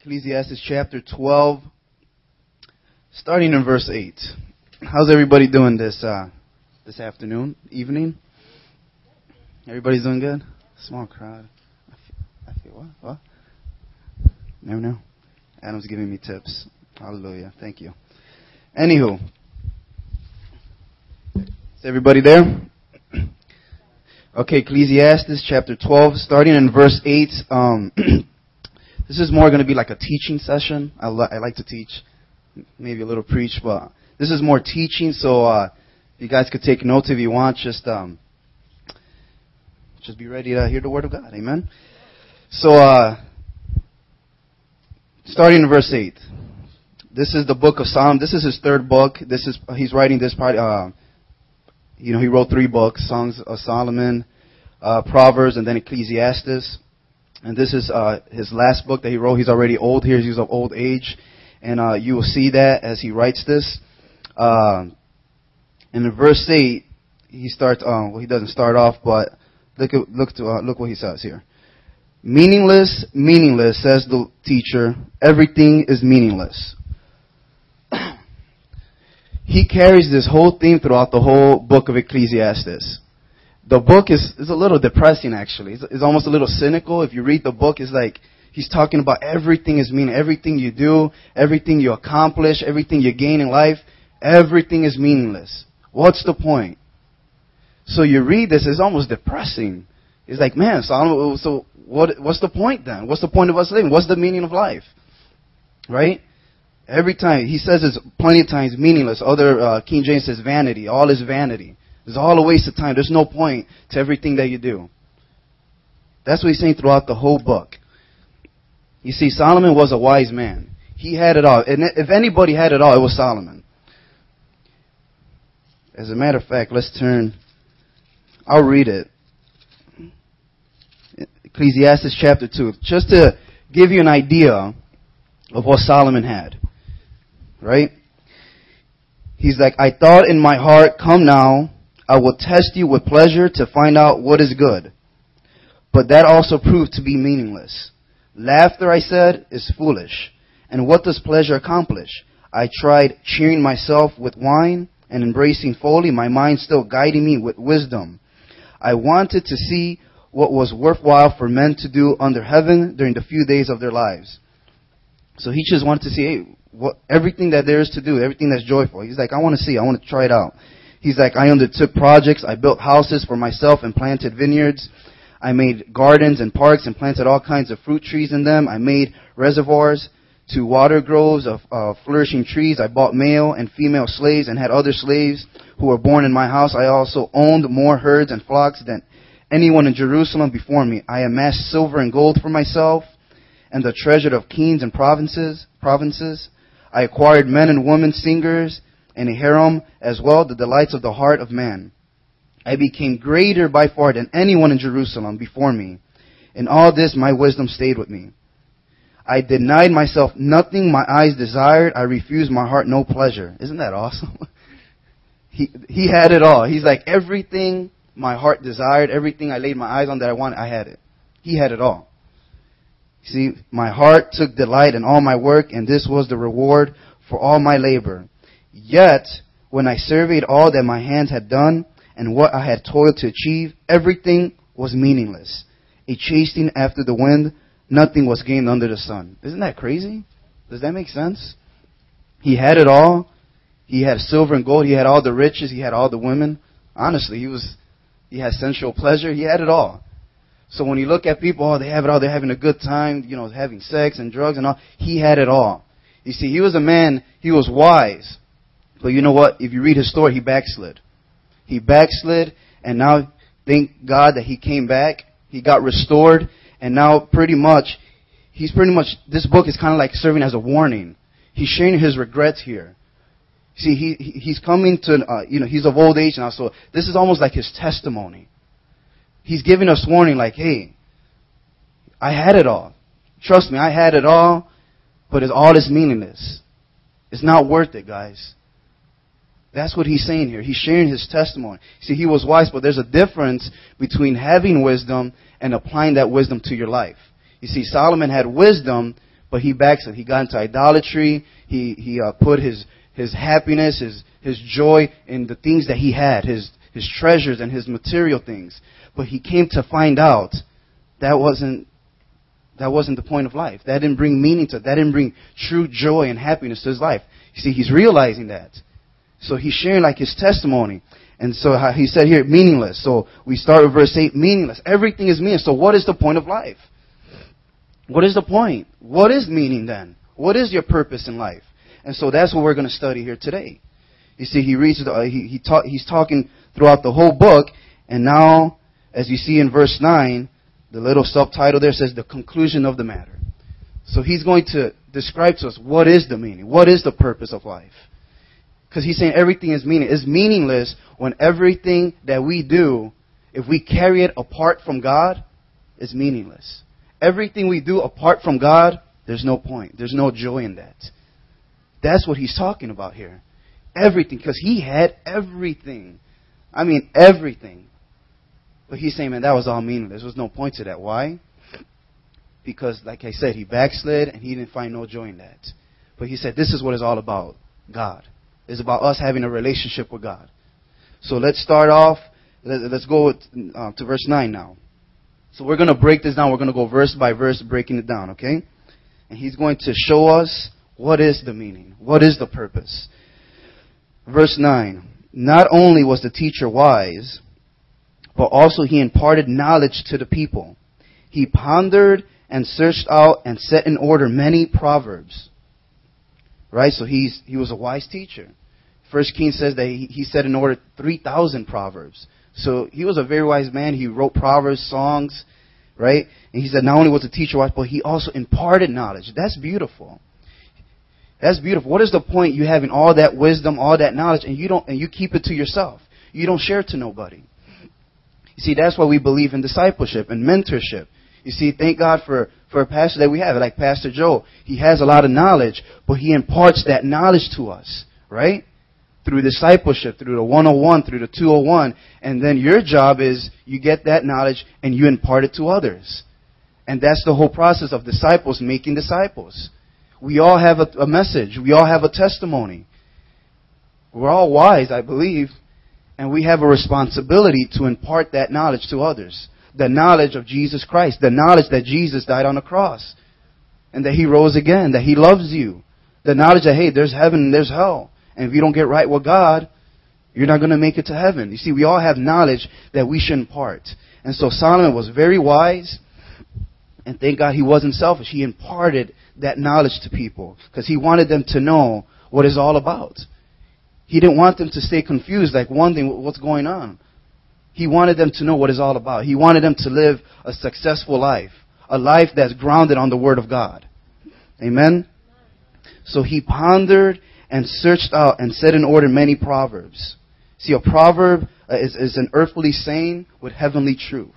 Ecclesiastes chapter 12, starting in verse 8. How's everybody doing this uh, this afternoon, evening? Everybody's doing good? Small crowd. I feel, I feel what? What? Never know. Adam's giving me tips. Hallelujah. Thank you. Anywho, is everybody there? Okay, Ecclesiastes chapter 12, starting in verse 8. Um, this is more going to be like a teaching session. I, li- I like to teach, maybe a little preach, but this is more teaching. So uh, you guys could take notes if you want. Just um, just be ready to hear the word of God. Amen. So uh, starting in verse 8. This is the book of Psalm. This is his third book. This is he's writing this part. Uh, you know, he wrote three books: Songs of Solomon, uh, Proverbs, and then Ecclesiastes. And this is uh, his last book that he wrote. He's already old here. He's of old age, and uh, you will see that as he writes this. Uh, and in verse eight, he starts. Uh, well, he doesn't start off, but look at, look to uh, look what he says here. Meaningless, meaningless, says the teacher. Everything is meaningless he carries this whole theme throughout the whole book of Ecclesiastes. The book is, is a little depressing actually. It's, it's almost a little cynical. If you read the book, it's like he's talking about everything is meaning, everything you do, everything you accomplish, everything you gain in life, everything is meaningless. What's the point? So you read this, it's almost depressing. It's like, man, so, so what, what's the point then? What's the point of us living? What's the meaning of life? Right? Every time he says it's plenty of times meaningless. Other uh, King James says vanity. All is vanity. It's all a waste of time. There's no point to everything that you do. That's what he's saying throughout the whole book. You see, Solomon was a wise man. He had it all. And if anybody had it all, it was Solomon. As a matter of fact, let's turn. I'll read it. Ecclesiastes chapter 2. Just to give you an idea of what Solomon had. Right? He's like, I thought in my heart, come now, I will test you with pleasure to find out what is good. But that also proved to be meaningless. Laughter, I said, is foolish. And what does pleasure accomplish? I tried cheering myself with wine and embracing folly, my mind still guiding me with wisdom. I wanted to see what was worthwhile for men to do under heaven during the few days of their lives. So he just wanted to see, hey, what, everything that there is to do, everything that's joyful. He's like, I want to see, I want to try it out. He's like, I undertook projects, I built houses for myself and planted vineyards. I made gardens and parks and planted all kinds of fruit trees in them. I made reservoirs to water groves of flourishing trees. I bought male and female slaves and had other slaves who were born in my house. I also owned more herds and flocks than anyone in Jerusalem before me. I amassed silver and gold for myself and the treasure of kings and provinces, provinces. I acquired men and women singers and a harem as well, the delights of the heart of man. I became greater by far than anyone in Jerusalem before me. In all this my wisdom stayed with me. I denied myself nothing my eyes desired. I refused my heart no pleasure. Isn't that awesome? he, he had it all. He's like everything my heart desired, everything I laid my eyes on that I wanted, I had it. He had it all. See, my heart took delight in all my work, and this was the reward for all my labor. Yet, when I surveyed all that my hands had done, and what I had toiled to achieve, everything was meaningless. A chasing after the wind, nothing was gained under the sun. Isn't that crazy? Does that make sense? He had it all. He had silver and gold. He had all the riches. He had all the women. Honestly, he was, he had sensual pleasure. He had it all. So when you look at people, oh, they have it all. They're having a good time, you know, having sex and drugs and all. He had it all. You see, he was a man, he was wise. But you know what? If you read his story, he backslid. He backslid, and now, thank God that he came back. He got restored, and now pretty much, he's pretty much, this book is kind of like serving as a warning. He's sharing his regrets here. See, he, he's coming to, uh, you know, he's of old age now, so this is almost like his testimony. He's giving us warning like, hey, I had it all. Trust me, I had it all, but it's all is meaningless. It's not worth it, guys. That's what he's saying here. He's sharing his testimony. See, he was wise, but there's a difference between having wisdom and applying that wisdom to your life. You see, Solomon had wisdom, but he backslid. He got into idolatry. He he uh, put his his happiness, his his joy in the things that he had, his his treasures and his material things. But he came to find out that wasn't that wasn't the point of life. That didn't bring meaning to it. that didn't bring true joy and happiness to his life. You see, he's realizing that. So he's sharing like his testimony. And so he said here, meaningless. So we start with verse 8, meaningless. Everything is meaningless. So what is the point of life? What is the point? What is meaning then? What is your purpose in life? And so that's what we're going to study here today. You see, he reads, uh, he, he talk, he's talking throughout the whole book, and now, as you see in verse 9, the little subtitle there says the conclusion of the matter. So he's going to describe to us what is the meaning, what is the purpose of life. Because he's saying everything is meaning. It's meaningless when everything that we do, if we carry it apart from God, is meaningless. Everything we do apart from God, there's no point. There's no joy in that. That's what he's talking about here. Everything. Because he had everything. I mean, everything. But he's saying, man, that was all meaningless. There was no point to that. Why? Because, like I said, he backslid and he didn't find no joy in that. But he said, this is what it's all about God. It's about us having a relationship with God. So let's start off. Let's go uh, to verse 9 now. So we're going to break this down. We're going to go verse by verse, breaking it down, okay? And he's going to show us what is the meaning, what is the purpose. Verse 9. Not only was the teacher wise, but also he imparted knowledge to the people. He pondered and searched out and set in order many proverbs. Right? So he's, he was a wise teacher. First King says that he, he in order 3,000 proverbs. So he was a very wise man. He wrote proverbs, songs, right? And he said not only was a teacher wise, but he also imparted knowledge. That's beautiful. That's beautiful. What is the point you having all that wisdom, all that knowledge, and you don't and you keep it to yourself? You don't share it to nobody. You see, that's why we believe in discipleship and mentorship. You see, thank God for, for a pastor that we have, like Pastor Joe. He has a lot of knowledge, but he imparts that knowledge to us, right? Through discipleship, through the 101, through the 201. And then your job is you get that knowledge and you impart it to others. And that's the whole process of disciples making disciples. We all have a, a message. We all have a testimony. We're all wise, I believe. And we have a responsibility to impart that knowledge to others. The knowledge of Jesus Christ. The knowledge that Jesus died on the cross. And that He rose again. That He loves you. The knowledge that, hey, there's heaven and there's hell. And if you don't get right with God, you're not going to make it to heaven. You see, we all have knowledge that we should impart. And so Solomon was very wise. And thank God he wasn't selfish. He imparted that knowledge to people because he wanted them to know what it's all about. He didn't want them to stay confused, like wondering what's going on. He wanted them to know what it's all about. He wanted them to live a successful life, a life that's grounded on the Word of God. Amen? So he pondered and searched out and set in order many proverbs. See, a proverb uh, is, is an earthly saying with heavenly truth.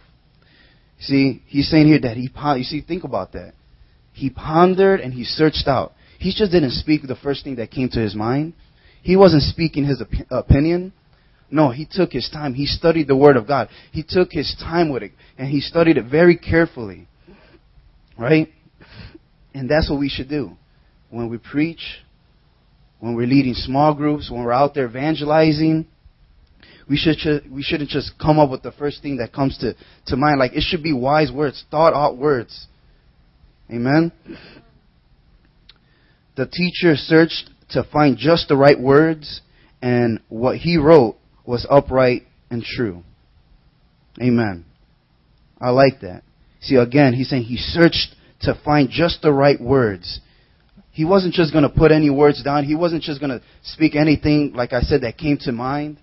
See, he's saying here that he, you see, think about that. He pondered and he searched out. He just didn't speak the first thing that came to his mind. He wasn't speaking his op- opinion. No, he took his time. He studied the Word of God. He took his time with it, and he studied it very carefully. Right? And that's what we should do. When we preach, when we're leading small groups, when we're out there evangelizing, we should we shouldn't just come up with the first thing that comes to, to mind. Like it should be wise words, thought out words. Amen. The teacher searched to find just the right words, and what he wrote was upright and true. Amen. I like that. See, again, he's saying he searched to find just the right words. He wasn't just going to put any words down. He wasn't just going to speak anything, like I said, that came to mind.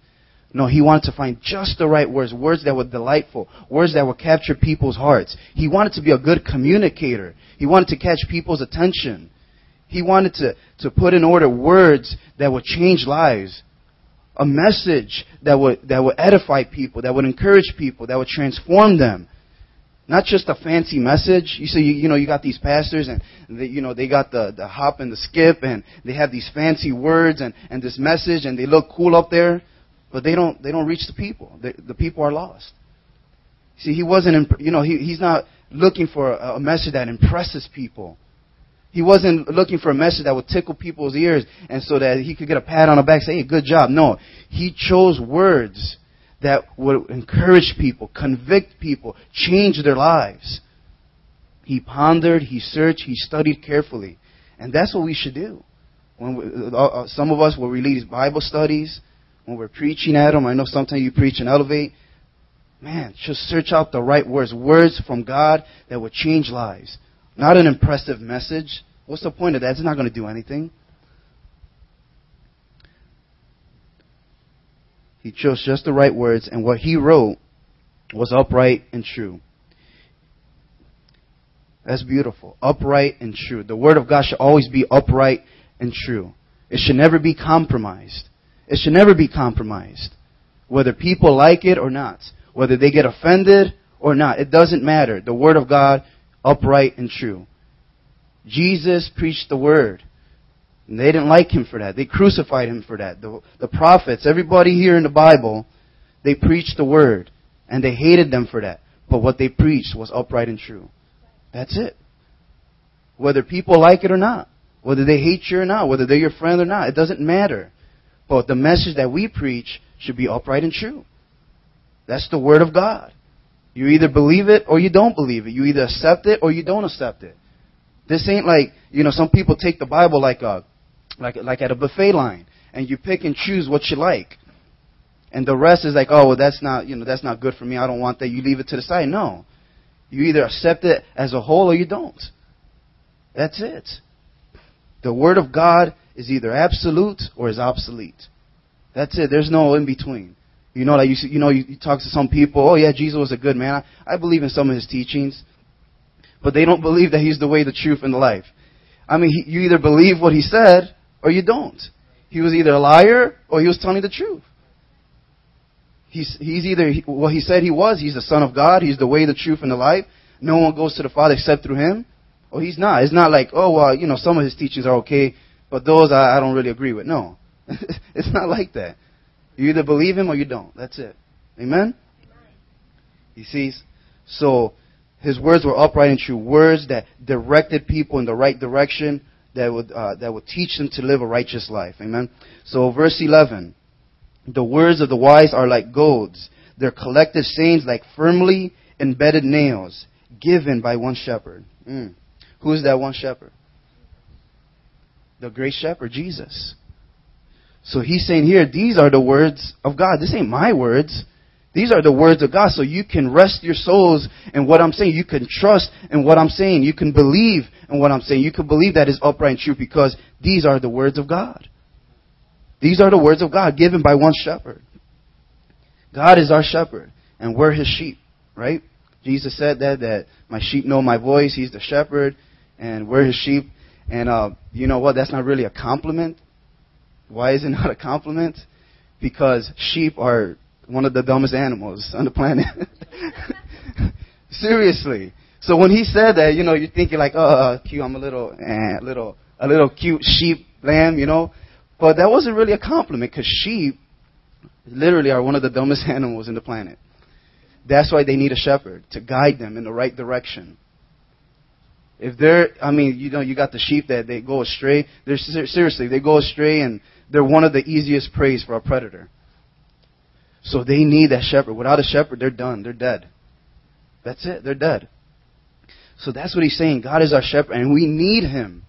No, he wanted to find just the right words, words that were delightful, words that would capture people's hearts. He wanted to be a good communicator. He wanted to catch people's attention. He wanted to, to put in order words that would change lives. A message that would, that would edify people, that would encourage people, that would transform them. Not just a fancy message. You see, you, you know, you got these pastors and, they, you know, they got the, the hop and the skip and they have these fancy words and, and this message and they look cool up there, but they don't, they don't reach the people. They, the people are lost. See, he wasn't, you know, he, he's not looking for a, a message that impresses people. He wasn't looking for a message that would tickle people's ears and so that he could get a pat on the back, say, hey, good job. No. He chose words that would encourage people, convict people, change their lives. He pondered, he searched, he studied carefully. And that's what we should do. When we, uh, uh, some of us will release Bible studies, when we're preaching at them, I know sometimes you preach and elevate. Man, just search out the right words, words from God that will change lives. Not an impressive message. What's the point of that? It's not going to do anything. He chose just the right words, and what he wrote was upright and true. That's beautiful. Upright and true. The Word of God should always be upright and true. It should never be compromised. It should never be compromised. Whether people like it or not. Whether they get offended or not. It doesn't matter. The Word of God, upright and true. Jesus preached the Word. And they didn't like him for that. They crucified him for that. The, the prophets, everybody here in the Bible, they preached the Word. And they hated them for that. But what they preached was upright and true. That's it. Whether people like it or not. Whether they hate you or not. Whether they're your friend or not. It doesn't matter. But the message that we preach should be upright and true. That's the Word of God. You either believe it or you don't believe it. You either accept it or you don't accept it. This ain't like, you know, some people take the Bible like a, like, like at a buffet line and you pick and choose what you like. And the rest is like, oh, well, that's not, you know, that's not good for me. I don't want that. You leave it to the side. No. You either accept it as a whole or you don't. That's it. The Word of God is either absolute or is obsolete. That's it. There's no in between. You know, like you, you know, you, talk to some people. Oh yeah, Jesus was a good man. I, I believe in some of his teachings, but they don't believe that he's the way, the truth, and the life. I mean, he, you either believe what he said or you don't. He was either a liar or he was telling the truth. He's, he's either what he said he was. He's the Son of God. He's the way, the truth, and the life. No one goes to the Father except through him. Or he's not. It's not like, oh, well, you know, some of his teachings are okay, but those I, I don't really agree with. No. it's not like that. You either believe him or you don't. That's it. Amen? He sees. So, his words were upright and true. Words that directed people in the right direction, that would, uh, that would teach them to live a righteous life. Amen? So, verse 11. The words of the wise are like goads, their collective sayings like firmly embedded nails, given by one shepherd. Mm. Who is that one shepherd? The great shepherd, Jesus. So he's saying here, these are the words of God. This ain't my words. These are the words of God. So you can rest your souls in what I'm saying. You can trust in what I'm saying. You can believe in what I'm saying. You can believe that is upright and true because these are the words of God. These are the words of God given by one shepherd. God is our shepherd, and we're his sheep, right? Jesus said that, that my sheep know my voice. He's the shepherd, and we're his sheep. And uh, you know what? That's not really a compliment. Why is it not a compliment? Because sheep are one of the dumbest animals on the planet. Seriously. So when he said that, you know, you're thinking like, oh, uh, cute, I'm a little, eh, little, a little cute sheep lamb, you know. But that wasn't really a compliment because sheep literally are one of the dumbest animals in the planet. That's why they need a shepherd to guide them in the right direction. If they're, I mean, you know, you got the sheep that they go astray. They're seriously, they go astray, and they're one of the easiest preys for a predator. So they need that shepherd. Without a shepherd, they're done. They're dead. That's it. They're dead. So that's what he's saying. God is our shepherd, and we need him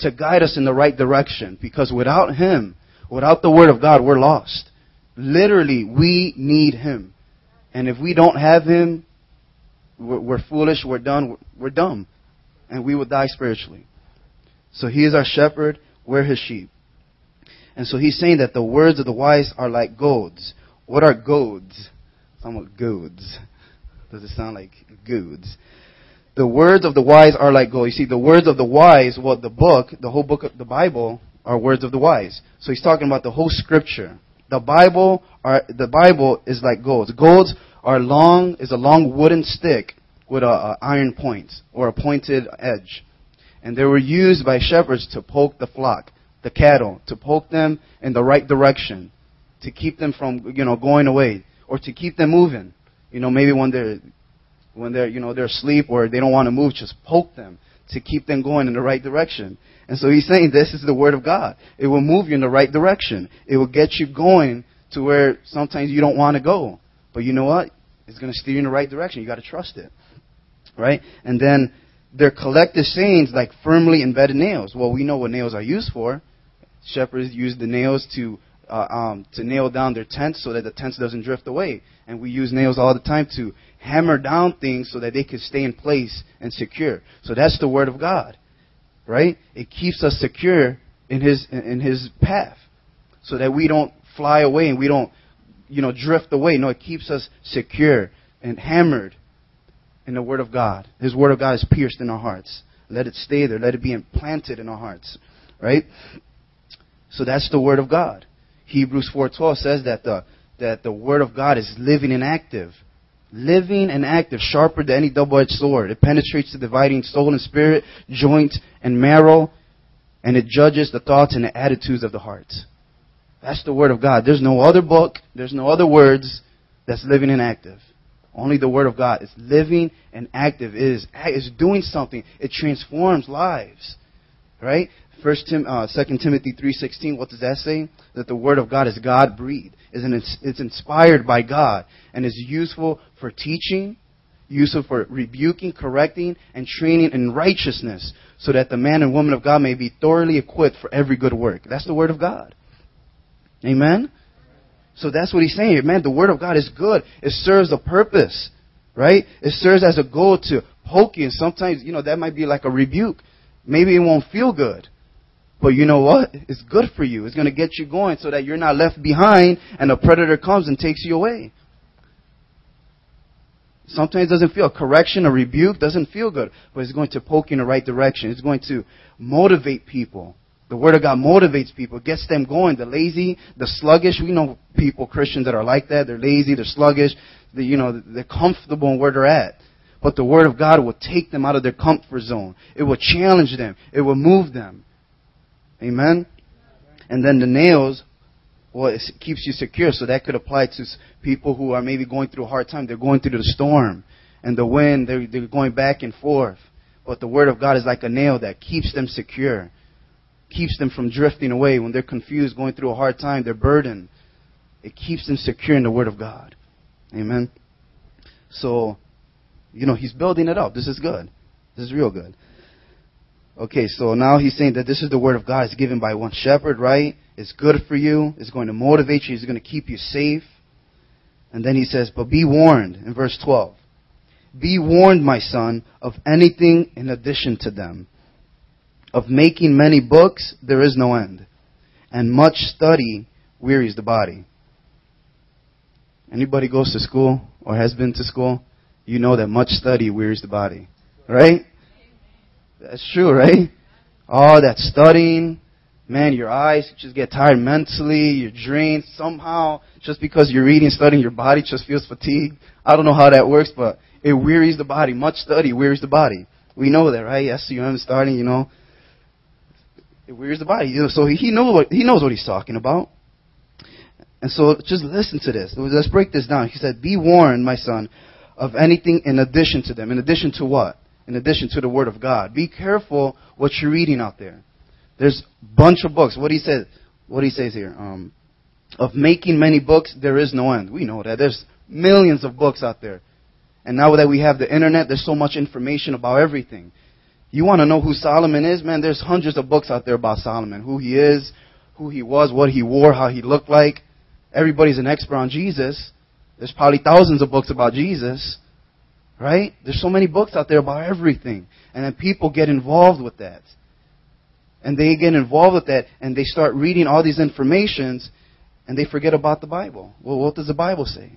to guide us in the right direction. Because without him, without the word of God, we're lost. Literally, we need him. And if we don't have him, we're, foolish, we're done, we're dumb and we will die spiritually. So he is our shepherd, we're his sheep. And so he's saying that the words of the wise are like goads. What are goads? Somewhat goads. Does it sound like goods? The words of the wise are like gold. You see, the words of the wise, well, the book, the whole book of the Bible, are words of the wise. So he's talking about the whole scripture. The Bible are the Bible is like goads. Goads are long is a long wooden stick with a, a iron point or a pointed edge. And they were used by shepherds to poke the flock, the cattle, to poke them in the right direction, to keep them from, you know, going away, or to keep them moving. You know, maybe when they're, when they're, you know, they're asleep or they don't want to move, just poke them to keep them going in the right direction. And so he's saying this is the word of God. It will move you in the right direction. It will get you going to where sometimes you don't want to go. But you know what? It's going to steer you in the right direction. You got to trust it. Right? And then their collective sayings like firmly embedded nails. Well, we know what nails are used for. Shepherds use the nails to uh, um, to nail down their tents so that the tents doesn't drift away. And we use nails all the time to hammer down things so that they can stay in place and secure. So that's the word of God, right? It keeps us secure in His in His path, so that we don't fly away and we don't, you know, drift away. No, it keeps us secure and hammered in the Word of God. His Word of God is pierced in our hearts. Let it stay there. Let it be implanted in our hearts, right? So that's the Word of God. Hebrews 4:12 says that the that the Word of God is living and active, living and active, sharper than any double-edged sword. It penetrates the dividing soul and spirit, joint and marrow, and it judges the thoughts and the attitudes of the heart. That's the Word of God. There's no other book, there's no other words that's living and active. Only the Word of God is living and active. It is, is doing something. It transforms lives. Right? First Tim, uh, 2 Timothy 3.16, what does that say? That the Word of God is God-breathed. It's, it's inspired by God and is useful for teaching, useful for rebuking, correcting, and training in righteousness so that the man and woman of God may be thoroughly equipped for every good work. That's the Word of God. Amen? So that's what he's saying. Here. Man, the Word of God is good. It serves a purpose, right? It serves as a goal to poke you. And sometimes, you know, that might be like a rebuke. Maybe it won't feel good. But you know what? It's good for you. It's going to get you going so that you're not left behind and a predator comes and takes you away. Sometimes it doesn't feel correction, a rebuke doesn't feel good, but it's going to poke you in the right direction. It's going to motivate people. The Word of God motivates people, gets them going. The lazy, the sluggish, we know people, Christians that are like that. They're lazy, they're sluggish, they, you know, they're comfortable in where they're at. But the Word of God will take them out of their comfort zone. It will challenge them. It will move them. Amen? And then the nails, well, it keeps you secure. So that could apply to people who are maybe going through a hard time. They're going through the storm and the wind. They're, they're going back and forth. But the Word of God is like a nail that keeps them secure keeps them from drifting away when they're confused, going through a hard time, they're burdened. It keeps them secure in the Word of God. Amen. So, you know, he's building it up. This is good. This is real good. Okay, so now he's saying that this is the Word of God. It's given by one shepherd, right? It's good for you. It's going to motivate you. It's going to keep you safe. And then he says, but be warned in verse 12. Be warned, my son, of anything in addition to them of making many books, there is no end. And much study wearies the body. Anybody goes to school or has been to school, you know that much study wearies the body. Right? That's true, right? All that studying, man, your eyes just get tired mentally, you're drained somehow, just because you're reading, studying, your body just feels fatigued. I don't know how that works, but it wearies the body. Much study wearies the body. We know that, right? SCUM starting, you know, it wears the body. So he knows what he knows what he's talking about. And so just listen to this. Let's break this down. He said, "Be warned, my son, of anything in addition to them. In addition to what? In addition to the word of God. Be careful what you're reading out there. There's a bunch of books. What he says, what he says here, um, of making many books, there is no end. We know that. There's millions of books out there. And now that we have the internet, there's so much information about everything. You want to know who Solomon is? Man, there's hundreds of books out there about Solomon. Who he is, who he was, what he wore, how he looked like. Everybody's an expert on Jesus. There's probably thousands of books about Jesus. Right? There's so many books out there about everything. And then people get involved with that. And they get involved with that and they start reading all these informations and they forget about the Bible. Well, what does the Bible say?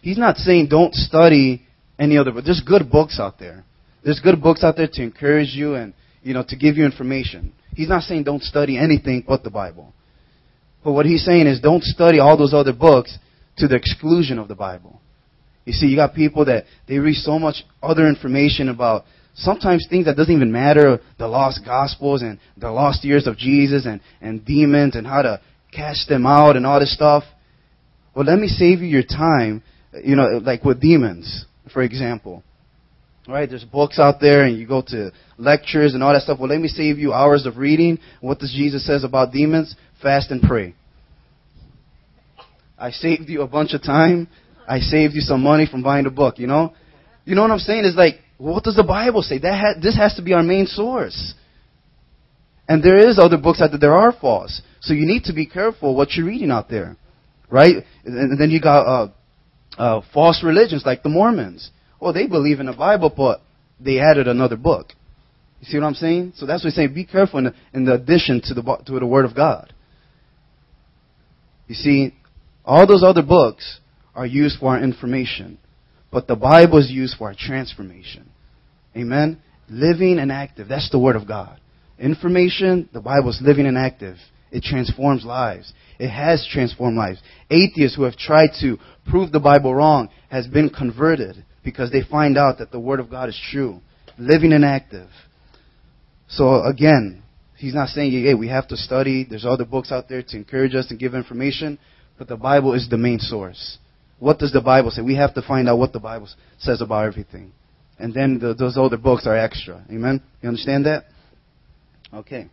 He's not saying don't study any other book. There's good books out there. There's good books out there to encourage you and, you know, to give you information. He's not saying don't study anything but the Bible. But what he's saying is don't study all those other books to the exclusion of the Bible. You see, you got people that they read so much other information about sometimes things that doesn't even matter, the lost gospels and the lost years of Jesus and, and demons and how to cast them out and all this stuff. Well, let me save you your time, you know, like with demons, for example. Right? There's books out there and you go to lectures and all that stuff. Well, let me save you hours of reading. What does Jesus says about demons? Fast and pray. I saved you a bunch of time. I saved you some money from buying the book, you know? You know what I'm saying? It's like, what does the Bible say? That ha- this has to be our main source. And there is other books out there. There are false. So you need to be careful what you're reading out there. Right? And then you got uh, uh, false religions like the Mormons. Well, they believe in the Bible, but they added another book. You see what I'm saying? So that's what he's saying. Be careful in the, in the addition to the, to the Word of God. You see, all those other books are used for our information, but the Bible is used for our transformation. Amen? Living and active. That's the Word of God. Information, the Bible is living and active. It transforms lives. It has transformed lives. Atheists who have tried to prove the Bible wrong has been converted because they find out that the Word of God is true. Living and active. So again, he's not saying, hey, we have to study. There's other books out there to encourage us and give information. But the Bible is the main source. What does the Bible say? We have to find out what the Bible says about everything. And then the, those other books are extra. Amen? You understand that? Okay.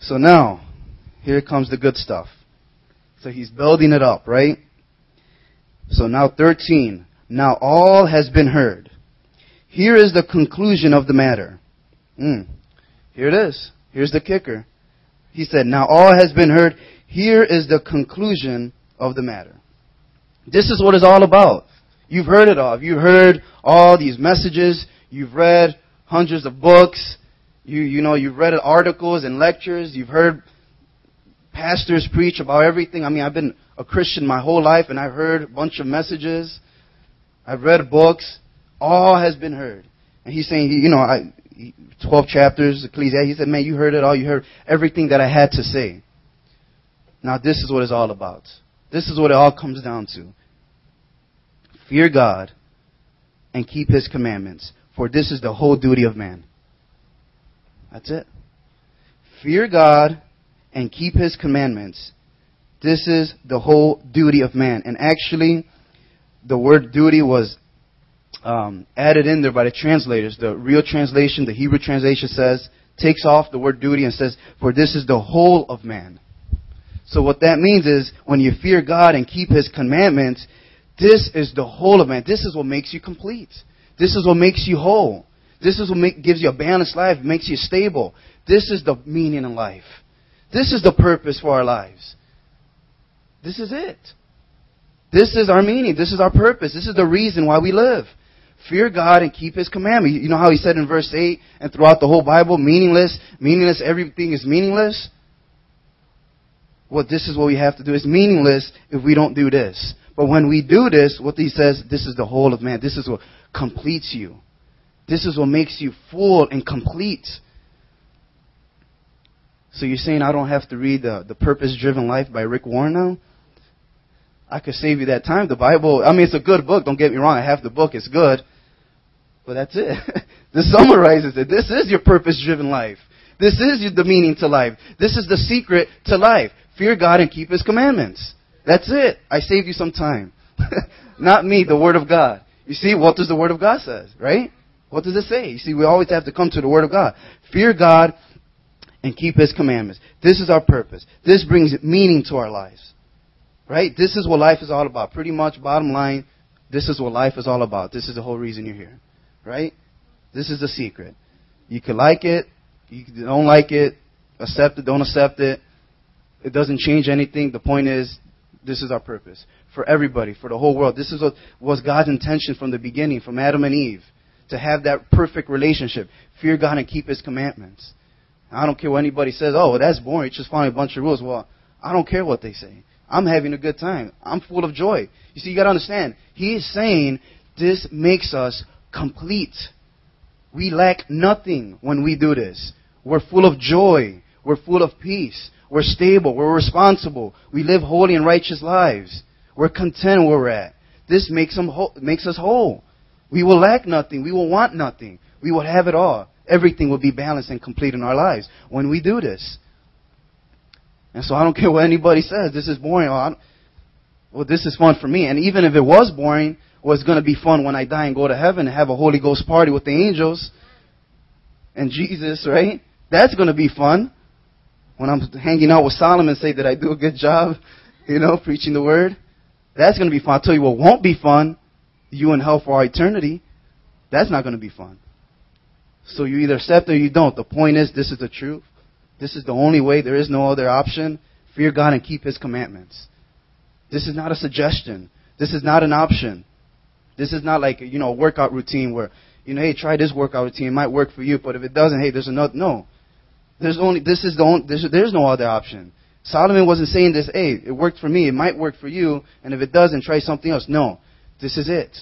So now, here comes the good stuff. So he's building it up, right? So now 13. Now all has been heard. Here is the conclusion of the matter. Mm. Here it is. Here's the kicker. He said, Now all has been heard. Here is the conclusion of the matter. This is what it's all about. You've heard it all. You've heard all these messages. You've read hundreds of books. You, you know, you've read articles and lectures. You've heard pastors preach about everything. I mean, I've been a Christian my whole life and I've heard a bunch of messages. I've read books. All has been heard. And he's saying, you know, I, 12 chapters, Ecclesiastes. He said, man, you heard it all. You heard everything that I had to say. Now this is what it's all about. This is what it all comes down to. Fear God and keep His commandments, for this is the whole duty of man. That's it. Fear God and keep His commandments. This is the whole duty of man. And actually, the word duty was um, added in there by the translators. The real translation, the Hebrew translation says, takes off the word duty and says, for this is the whole of man. So what that means is when you fear God and keep His commandments, this is the whole of man. This is what makes you complete. This is what makes you whole. This is what make, gives you a balanced life, makes you stable. This is the meaning in life. This is the purpose for our lives. This is it. This is our meaning. This is our purpose. This is the reason why we live. Fear God and keep His commandment. You know how He said in verse 8 and throughout the whole Bible, meaningless, meaningless, everything is meaningless? Well, this is what we have to do. It's meaningless if we don't do this. But when we do this, what He says, this is the whole of man. This is what completes you. This is what makes you full and complete. So you're saying I don't have to read the, the Purpose Driven Life by Rick Warren now? I could save you that time. The Bible, I mean, it's a good book. Don't get me wrong. I have the book. It's good. But that's it. this summarizes it. This is your purpose driven life. This is the meaning to life. This is the secret to life. Fear God and keep His commandments. That's it. I saved you some time. Not me, the Word of God. You see, what does the Word of God says, right? What does it say? You see, we always have to come to the Word of God. Fear God and keep His commandments. This is our purpose. This brings meaning to our lives. Right? This is what life is all about. Pretty much, bottom line, this is what life is all about. This is the whole reason you're here. Right? This is the secret. You can like it, you don't like it, accept it, don't accept it. It doesn't change anything. The point is, this is our purpose. For everybody, for the whole world. This is what was God's intention from the beginning, from Adam and Eve. To have that perfect relationship. Fear God and keep His commandments. I don't care what anybody says, oh, that's boring. It's just following a bunch of rules. Well, I don't care what they say. I'm having a good time. I'm full of joy. You see, you gotta understand. He is saying this makes us complete. We lack nothing when we do this. We're full of joy. We're full of peace. We're stable. We're responsible. We live holy and righteous lives. We're content where we're at. This makes, them makes us whole. We will lack nothing. We will want nothing. We will have it all. Everything will be balanced and complete in our lives when we do this. And so I don't care what anybody says. This is boring. well, this is fun for me. And even if it was boring, well, it's going to be fun when I die and go to heaven and have a Holy Ghost party with the angels and Jesus, right? That's going to be fun. When I'm hanging out with Solomon, say that I do a good job, you know, preaching the word. That's going to be fun. I'll tell you what won't be fun. You in hell for eternity. That's not going to be fun. So you either accept or you don't. The point is, this is the truth. This is the only way. There is no other option. Fear God and keep His commandments. This is not a suggestion. This is not an option. This is not like, you know, a workout routine where, you know, hey, try this workout routine. It might work for you, but if it doesn't, hey, there's another. No. There's only, this is the only, there's, there's no other option. Solomon wasn't saying this, hey, it worked for me, it might work for you, and if it doesn't, try something else. No. This is it.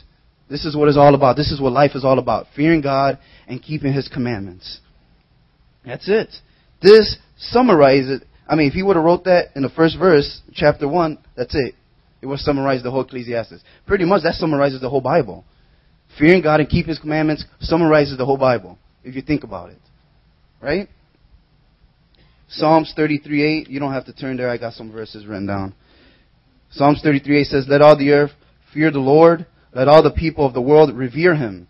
This is what it's all about. This is what life is all about. Fearing God and keeping His commandments. That's it. This summarizes, I mean, if he would have wrote that in the first verse, chapter 1, that's it. It would summarize the whole Ecclesiastes. Pretty much that summarizes the whole Bible. Fearing God and keeping His commandments summarizes the whole Bible, if you think about it. Right? Psalms 33:8. You don't have to turn there. I got some verses written down. Psalms 33:8 says, "Let all the earth fear the Lord. Let all the people of the world revere him.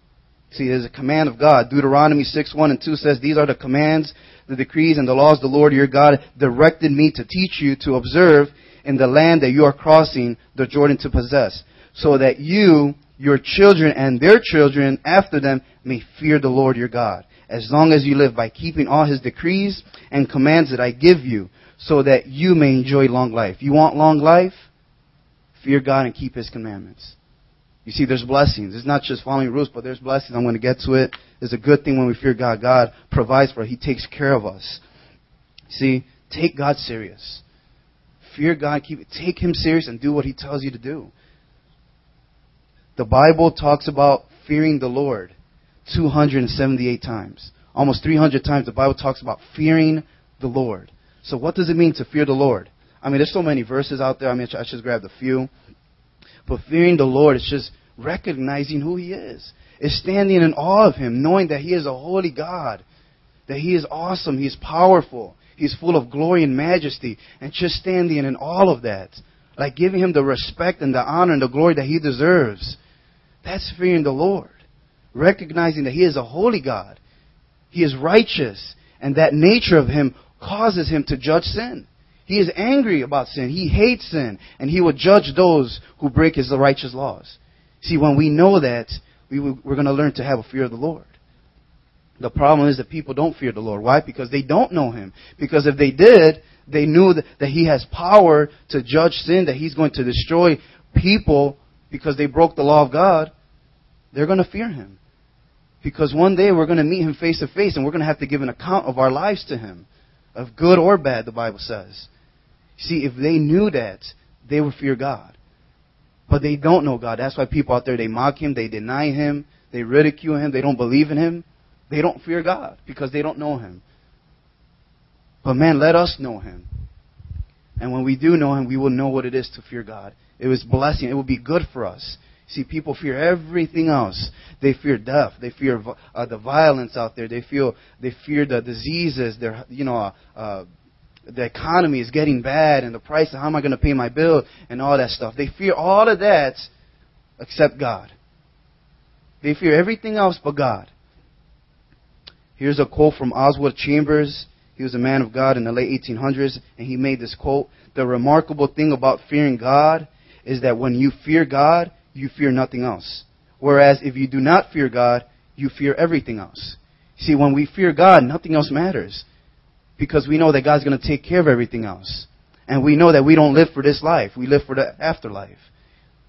See, there's a command of God. Deuteronomy 6, 1 and 2 says, These are the commands, the decrees, and the laws the Lord your God directed me to teach you to observe in the land that you are crossing the Jordan to possess, so that you, your children, and their children after them may fear the Lord your God, as long as you live by keeping all his decrees and commands that I give you, so that you may enjoy long life. You want long life? Fear God and keep his commandments. You see, there's blessings. It's not just following rules, but there's blessings. I'm going to get to it. It's a good thing when we fear God. God provides for us. He takes care of us. See, take God serious. Fear God. Keep Take Him serious and do what He tells you to do. The Bible talks about fearing the Lord 278 times. Almost 300 times the Bible talks about fearing the Lord. So what does it mean to fear the Lord? I mean, there's so many verses out there. I mean, I just grabbed a few. But fearing the Lord is just recognizing who He is. It's standing in awe of Him, knowing that He is a holy God, that He is awesome, He is powerful, He's full of glory and majesty, and just standing in all of that. Like giving Him the respect and the honor and the glory that He deserves. That's fearing the Lord. Recognizing that He is a holy God. He is righteous, and that nature of Him causes Him to judge sin. He is angry about sin. He hates sin. And he will judge those who break his righteous laws. See, when we know that, we, we're going to learn to have a fear of the Lord. The problem is that people don't fear the Lord. Why? Because they don't know Him. Because if they did, they knew that, that He has power to judge sin, that He's going to destroy people because they broke the law of God. They're going to fear Him. Because one day we're going to meet Him face to face and we're going to have to give an account of our lives to Him. Of good or bad, the Bible says. See, if they knew that, they would fear God. But they don't know God. That's why people out there, they mock Him, they deny Him, they ridicule Him, they don't believe in Him. They don't fear God because they don't know Him. But man, let us know Him. And when we do know Him, we will know what it is to fear God. It was blessing. It will be good for us. See, people fear everything else. They fear death. They fear uh, the violence out there. They feel they fear the diseases. They're you know uh, uh, the economy is getting bad and the price of how am I going to pay my bill and all that stuff. They fear all of that except God. They fear everything else but God. Here's a quote from Oswald Chambers. He was a man of God in the late 1800s, and he made this quote The remarkable thing about fearing God is that when you fear God, you fear nothing else. Whereas if you do not fear God, you fear everything else. See, when we fear God, nothing else matters because we know that God's going to take care of everything else. And we know that we don't live for this life. We live for the afterlife.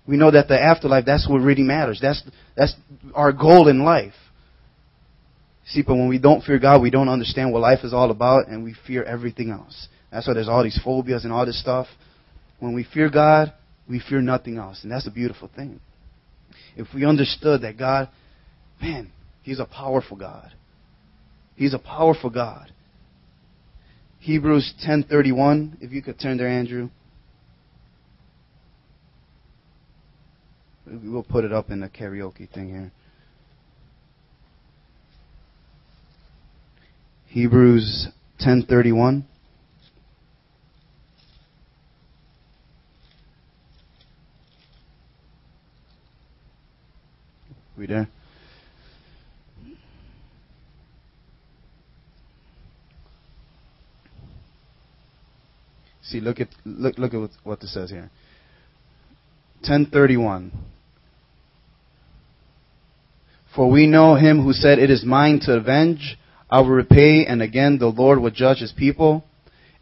We know that the afterlife, that's what really matters. That's, that's our goal in life. See, but when we don't fear God, we don't understand what life is all about, and we fear everything else. That's why there's all these phobias and all this stuff. When we fear God, we fear nothing else. And that's a beautiful thing. If we understood that God, man, He's a powerful God. He's a powerful God. Hebrews 10:31, if you could turn there, Andrew. We'll put it up in the karaoke thing here. Hebrews 10:31. We there? See, look at look look at what this says here. 1031. For we know him who said, It is mine to avenge, I will repay, and again the Lord will judge his people.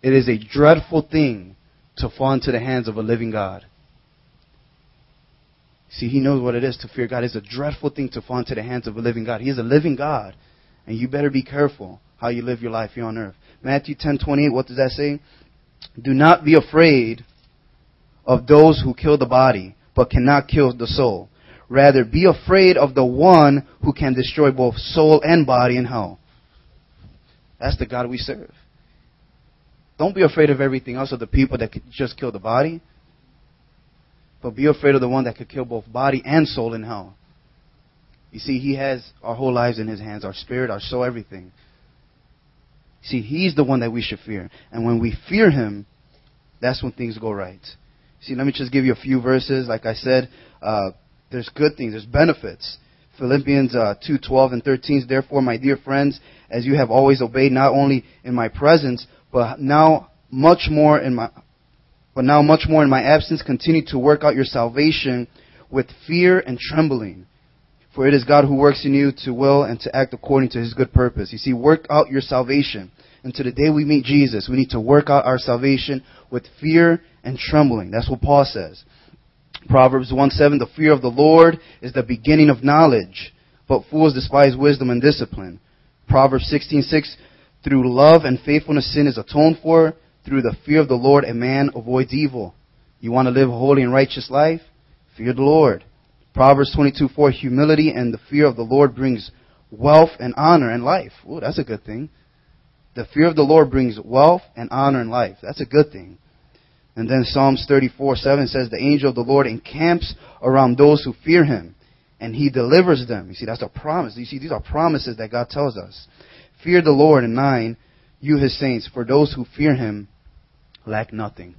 It is a dreadful thing to fall into the hands of a living God. See, he knows what it is to fear God. It's a dreadful thing to fall into the hands of a living God. He is a living God. And you better be careful how you live your life here on earth. Matthew 10:28, what does that say? Do not be afraid of those who kill the body, but cannot kill the soul. Rather, be afraid of the one who can destroy both soul and body in hell. That's the God we serve. Don't be afraid of everything else, of the people that could just kill the body. But be afraid of the one that could kill both body and soul in hell. You see, He has our whole lives in His hands, our spirit, our soul, everything. See, He's the one that we should fear. And when we fear Him, that's when things go right. See, let me just give you a few verses. Like I said, uh, there's good things, there's benefits. Philippians uh, 2, 12 and 13. Therefore, my dear friends, as you have always obeyed, not only in my presence, but now much more in my, but now much more in my absence, continue to work out your salvation with fear and trembling. For it is God who works in you to will and to act according to his good purpose. You see, work out your salvation. And to the day we meet Jesus, we need to work out our salvation with fear and trembling. That's what Paul says. Proverbs 1 7, the fear of the Lord is the beginning of knowledge, but fools despise wisdom and discipline. Proverbs 16 6, through love and faithfulness sin is atoned for. Through the fear of the Lord a man avoids evil. You want to live a holy and righteous life? Fear the Lord. Proverbs 22 4, humility and the fear of the Lord brings wealth and honor and life. Ooh, that's a good thing. The fear of the Lord brings wealth and honor and life. That's a good thing. And then Psalms 34 7 says, The angel of the Lord encamps around those who fear him, and he delivers them. You see, that's a promise. You see, these are promises that God tells us. Fear the Lord, and 9, you his saints, for those who fear him lack nothing.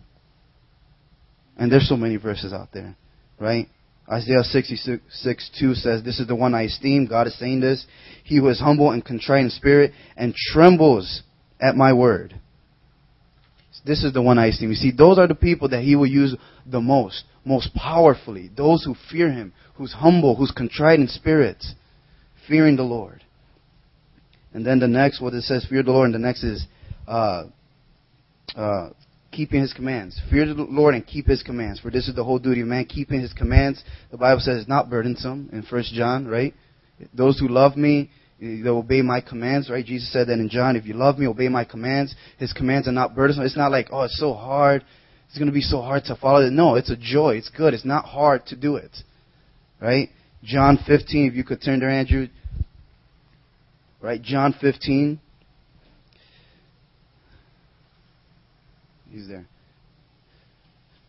And there's so many verses out there, right? Isaiah 66 2 says, This is the one I esteem. God is saying this. He who is humble and contrite in spirit and trembles at my word. This is the one I esteem. You see, those are the people that he will use the most, most powerfully. Those who fear him, who's humble, who's contrite in spirit, fearing the Lord. And then the next, what it says, fear the Lord, and the next is uh, uh, keeping his commands. Fear the Lord and keep his commands. For this is the whole duty of man, keeping his commands. The Bible says it's not burdensome in First John, right? Those who love me, they obey my commands, right? Jesus said that in John, if you love me, obey my commands. His commands are not burdensome. It's not like, oh, it's so hard. It's going to be so hard to follow it. No, it's a joy. It's good. It's not hard to do it. Right? John 15, if you could turn there, Andrew. Right? John 15. He's there.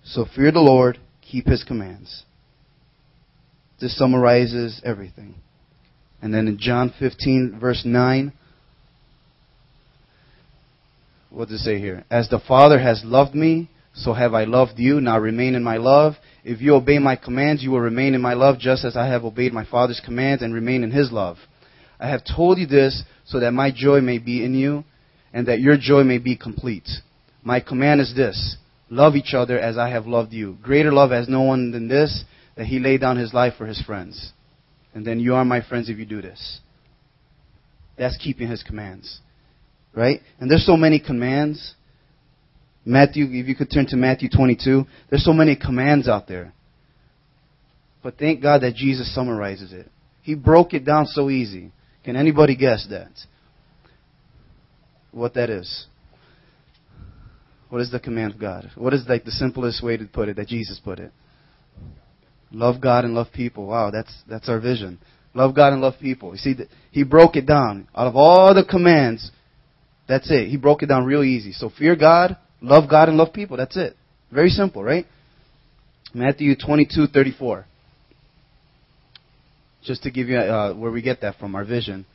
So fear the Lord, keep his commands. This summarizes everything. And then in John 15, verse 9, what does it say here? As the Father has loved me, so have I loved you. Now remain in my love. If you obey my commands, you will remain in my love, just as I have obeyed my Father's commands and remain in his love. I have told you this so that my joy may be in you and that your joy may be complete. My command is this love each other as I have loved you. Greater love has no one than this, that he laid down his life for his friends. And then you are my friends if you do this. That's keeping his commands. Right? And there's so many commands. Matthew, if you could turn to Matthew 22, there's so many commands out there. But thank God that Jesus summarizes it. He broke it down so easy. Can anybody guess that? What that is? What is the command of God? What is like the simplest way to put it that Jesus put it? Love God and love people. Wow, that's that's our vision. Love God and love people. You see, he broke it down. Out of all the commands, that's it. He broke it down real easy. So fear God, love God, and love people. That's it. Very simple, right? Matthew 22, 34. Just to give you uh, where we get that from, our vision.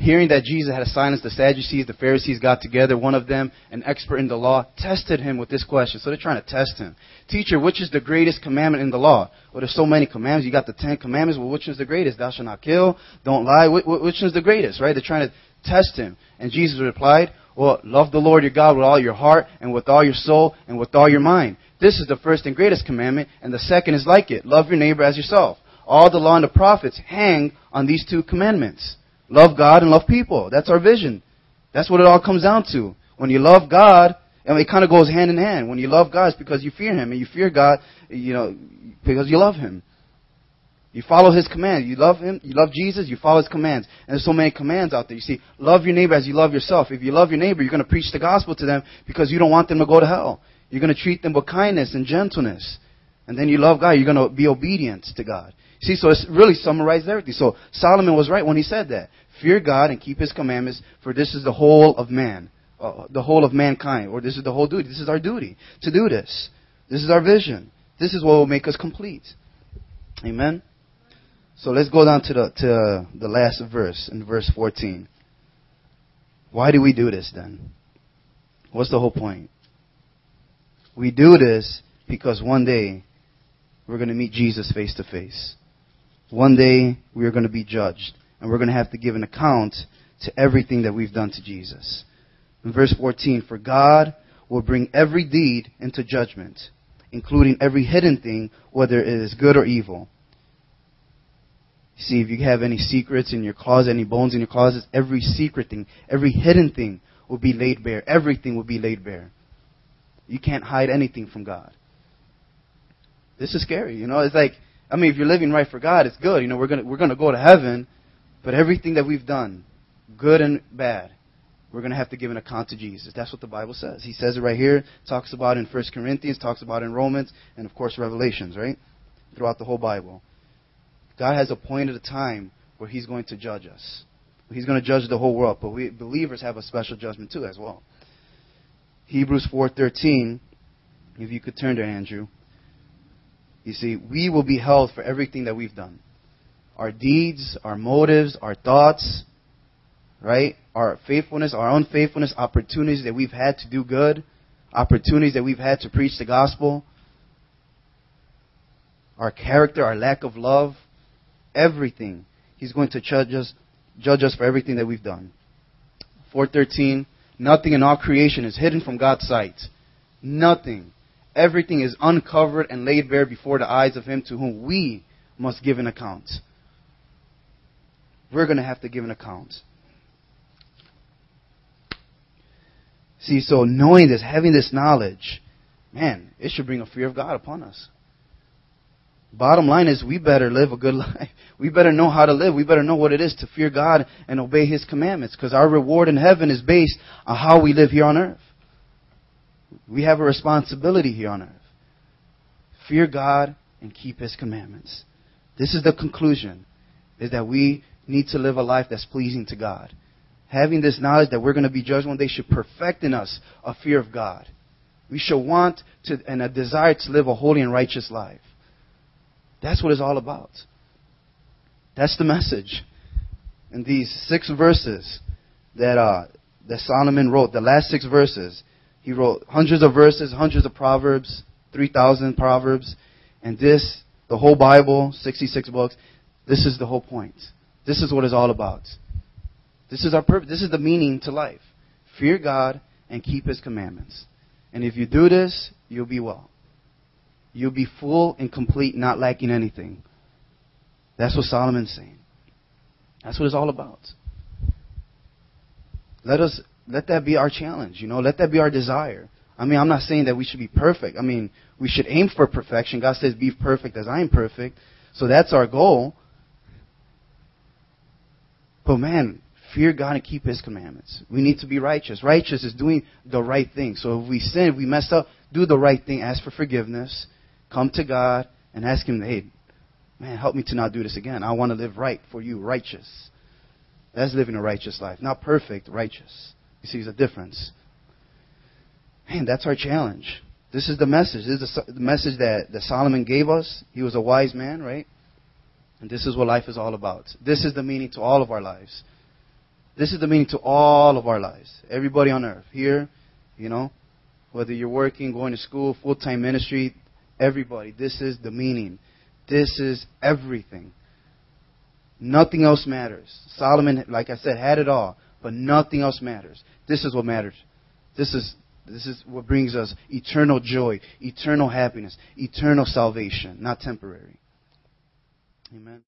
hearing that Jesus had silenced the Sadducees, the Pharisees got together. One of them, an expert in the law, tested him with this question. So they're trying to test him. Teacher, which is the greatest commandment in the law? Well, there's so many commandments. You got the Ten Commandments. Well, which is the greatest? Thou shalt not kill. Don't lie. Which is the greatest, right? They're trying to test him. And Jesus replied, well, love the Lord your God with all your heart and with all your soul and with all your mind. This is the first and greatest commandment, and the second is like it. Love your neighbor as yourself. All the law and the prophets hang on these two commandments. Love God and love people. That's our vision. That's what it all comes down to. When you love God, and it kind of goes hand in hand. When you love God, it's because you fear Him, and you fear God, you know, because you love Him. You follow His commands. You love Him. You love Jesus. You follow His commands. And there's so many commands out there. You see, love your neighbor as you love yourself. If you love your neighbor, you're going to preach the gospel to them because you don't want them to go to hell. You're going to treat them with kindness and gentleness. And then you love God. You're going to be obedient to God. See, so it's really summarized everything. So Solomon was right when he said that. Fear God and keep His commandments, for this is the whole of man, uh, the whole of mankind, or this is the whole duty. This is our duty to do this. This is our vision. This is what will make us complete. Amen. So let's go down to the to the last verse in verse 14. Why do we do this then? What's the whole point? We do this because one day we're going to meet Jesus face to face. One day we are going to be judged and we're going to have to give an account to everything that we've done to Jesus. In verse 14, for God will bring every deed into judgment, including every hidden thing, whether it is good or evil. See, if you have any secrets in your closet, any bones in your closet, every secret thing, every hidden thing will be laid bare. Everything will be laid bare. You can't hide anything from God. This is scary, you know. It's like, I mean, if you're living right for God, it's good. You know, we're gonna we're gonna go to heaven, but everything that we've done, good and bad, we're to have to give an account to Jesus. That's what the Bible says. He says it right here, talks about in 1 Corinthians, talks about in Romans, and of course Revelations, right? Throughout the whole Bible. God has appointed a time where He's going to judge us. He's going to judge the whole world, but we believers have a special judgment too as well. Hebrews 4:13, if you could turn to Andrew. You see, we will be held for everything that we've done. Our deeds, our motives, our thoughts, right? Our faithfulness, our unfaithfulness, opportunities that we've had to do good, opportunities that we've had to preach the gospel, our character, our lack of love, everything. He's going to judge us, judge us for everything that we've done. 413, nothing in all creation is hidden from God's sight. Nothing. Everything is uncovered and laid bare before the eyes of Him to whom we must give an account. We're going to have to give an account. See, so knowing this, having this knowledge, man, it should bring a fear of God upon us. Bottom line is we better live a good life. We better know how to live. We better know what it is to fear God and obey His commandments because our reward in heaven is based on how we live here on earth. We have a responsibility here on earth. Fear God and keep His commandments. This is the conclusion, is that we need to live a life that's pleasing to God. Having this knowledge that we're going to be judged one day should perfect in us a fear of God. We should want to, and a desire to live a holy and righteous life. That's what it's all about. That's the message. In these six verses that, uh, that Solomon wrote, the last six verses, he wrote hundreds of verses, hundreds of proverbs, 3,000 proverbs, and this, the whole Bible, 66 books, this is the whole point. This is what it's all about. This is our purpose. This is the meaning to life. Fear God and keep His commandments. And if you do this, you'll be well. You'll be full and complete, not lacking anything. That's what Solomon's saying. That's what it's all about. Let us let that be our challenge, you know, let that be our desire. I mean, I'm not saying that we should be perfect. I mean, we should aim for perfection. God says, be perfect as I am perfect. So that's our goal. But man, fear God and keep His commandments. We need to be righteous. Righteous is doing the right thing. So if we sin, if we mess up, do the right thing. Ask for forgiveness. Come to God and ask Him, hey, man, help me to not do this again. I want to live right for you, righteous. That's living a righteous life. Not perfect, righteous. You see, there's a difference. Man, that's our challenge. This is the message. This is the message that, that Solomon gave us. He was a wise man, right? And this is what life is all about. This is the meaning to all of our lives. This is the meaning to all of our lives. Everybody on earth. Here, you know, whether you're working, going to school, full time ministry, everybody. This is the meaning. This is everything. Nothing else matters. Solomon, like I said, had it all, but nothing else matters. This is what matters. This is this is what brings us eternal joy, eternal happiness, eternal salvation, not temporary. Amen.